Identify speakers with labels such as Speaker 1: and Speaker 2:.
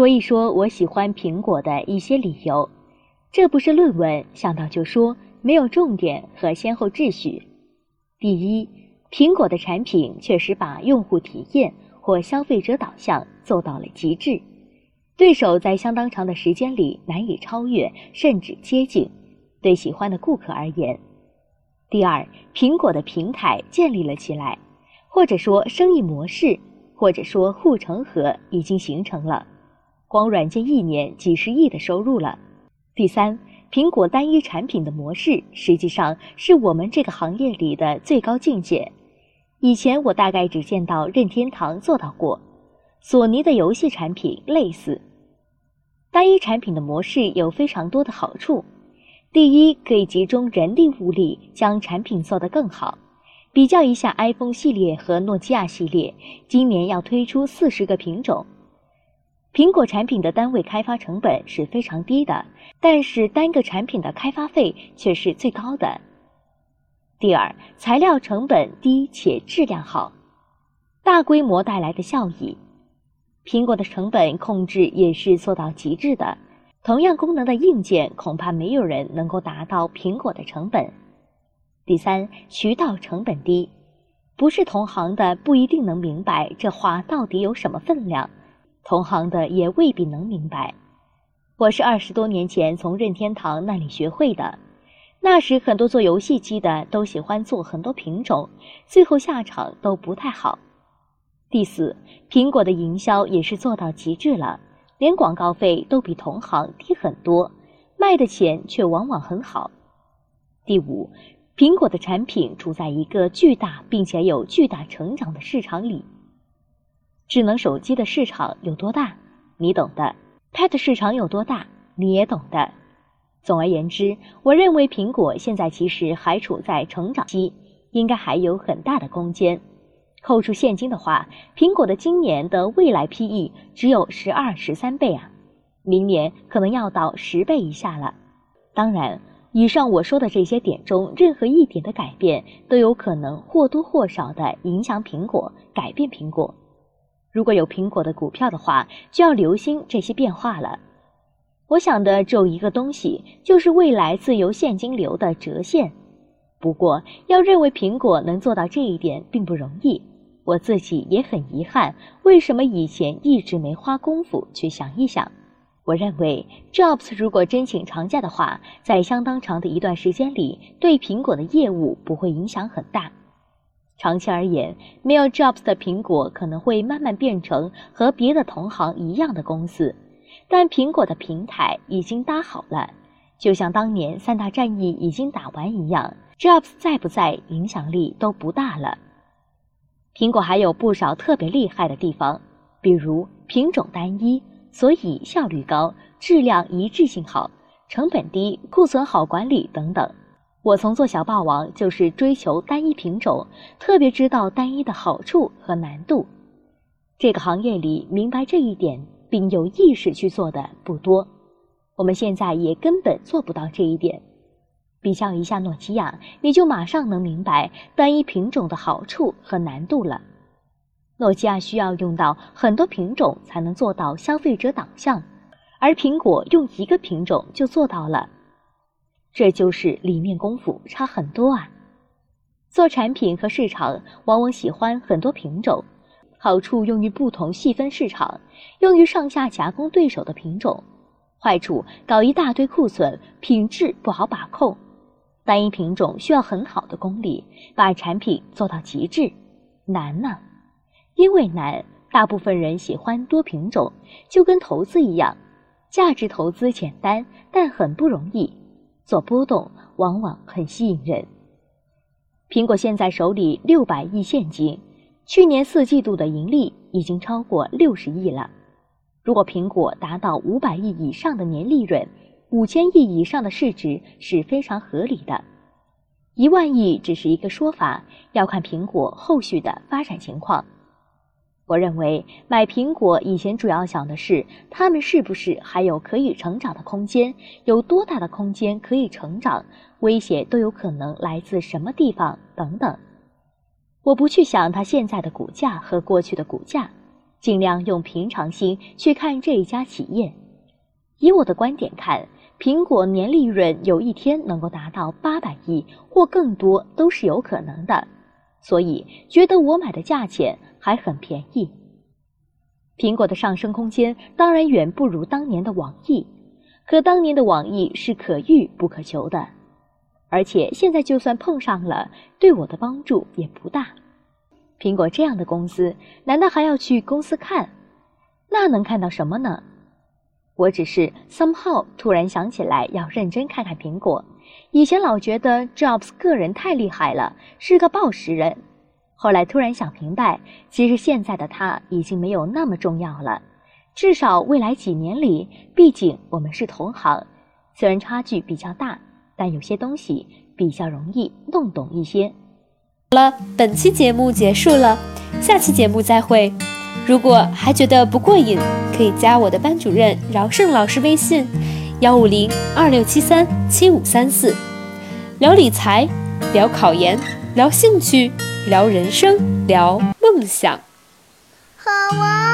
Speaker 1: 说一说我喜欢苹果的一些理由。这不是论文，想到就说，没有重点和先后秩序。第一，苹果的产品确实把用户体验或消费者导向做到了极致，对手在相当长的时间里难以超越，甚至接近。对喜欢的顾客而言，第二，苹果的平台建立了起来，或者说生意模式，或者说护城河已经形成了。光软件一年几十亿的收入了。第三，苹果单一产品的模式实际上是我们这个行业里的最高境界。以前我大概只见到任天堂做到过，索尼的游戏产品类似。单一产品的模式有非常多的好处。第一，可以集中人力物力将产品做得更好。比较一下 iPhone 系列和诺基亚系列，今年要推出四十个品种。苹果产品的单位开发成本是非常低的，但是单个产品的开发费却是最高的。第二，材料成本低且质量好，大规模带来的效益。苹果的成本控制也是做到极致的。同样功能的硬件，恐怕没有人能够达到苹果的成本。第三，渠道成本低，不是同行的不一定能明白这话到底有什么分量，同行的也未必能明白。我是二十多年前从任天堂那里学会的，那时很多做游戏机的都喜欢做很多品种，最后下场都不太好。第四，苹果的营销也是做到极致了。连广告费都比同行低很多，卖的钱却往往很好。第五，苹果的产品处在一个巨大并且有巨大成长的市场里。智能手机的市场有多大，你懂的；Pad 市场有多大，你也懂的。总而言之，我认为苹果现在其实还处在成长期，应该还有很大的空间。扣除现金的话，苹果的今年的未来 PE 只有十二、十三倍啊，明年可能要到十倍以下了。当然，以上我说的这些点中，任何一点的改变都有可能或多或少的影响苹果，改变苹果。如果有苹果的股票的话，就要留心这些变化了。我想的只有一个东西，就是未来自由现金流的折现。不过，要认为苹果能做到这一点，并不容易。我自己也很遗憾，为什么以前一直没花功夫去想一想？我认为，Jobs 如果真请长假的话，在相当长的一段时间里，对苹果的业务不会影响很大。长期而言，没有 Jobs 的苹果可能会慢慢变成和别的同行一样的公司。但苹果的平台已经搭好了，就像当年三大战役已经打完一样，Jobs 在不在，影响力都不大了。苹果还有不少特别厉害的地方，比如品种单一，所以效率高，质量一致性好，成本低，库存好管理等等。我从做小霸王就是追求单一品种，特别知道单一的好处和难度。这个行业里明白这一点并有意识去做的不多，我们现在也根本做不到这一点。比较一下诺基亚，你就马上能明白单一品种的好处和难度了。诺基亚需要用到很多品种才能做到消费者导向，而苹果用一个品种就做到了。这就是里面功夫差很多啊！做产品和市场往往喜欢很多品种，好处用于不同细分市场，用于上下夹攻对手的品种；坏处搞一大堆库存，品质不好把控。单一品种需要很好的功力，把产品做到极致，难呢。因为难，大部分人喜欢多品种，就跟投资一样，价值投资简单，但很不容易，所波动往往很吸引人。苹果现在手里六百亿现金，去年四季度的盈利已经超过六十亿了。如果苹果达到五百亿以上的年利润，五千亿以上的市值是非常合理的，一万亿只是一个说法，要看苹果后续的发展情况。我认为买苹果以前主要想的是，他们是不是还有可以成长的空间，有多大的空间可以成长，威胁都有可能来自什么地方等等。我不去想它现在的股价和过去的股价，尽量用平常心去看这一家企业。以我的观点看，苹果年利润有一天能够达到八百亿或更多都是有可能的，所以觉得我买的价钱还很便宜。苹果的上升空间当然远不如当年的网易，可当年的网易是可遇不可求的，而且现在就算碰上了，对我的帮助也不大。苹果这样的公司，难道还要去公司看？那能看到什么呢？我只是 somehow 突然想起来要认真看看苹果。以前老觉得 Jobs 个人太厉害了，是个报时人。后来突然想明白，其实现在的他已经没有那么重要了。至少未来几年里，毕竟我们是同行，虽然差距比较大，但有些东西比较容易弄懂一些。
Speaker 2: 好了，本期节目结束了，下期节目再会。如果还觉得不过瘾，可以加我的班主任饶胜老师微信：幺五零二六七三七五三四，聊理财，聊考研，聊兴趣，聊人生，聊梦想。
Speaker 3: 好啊。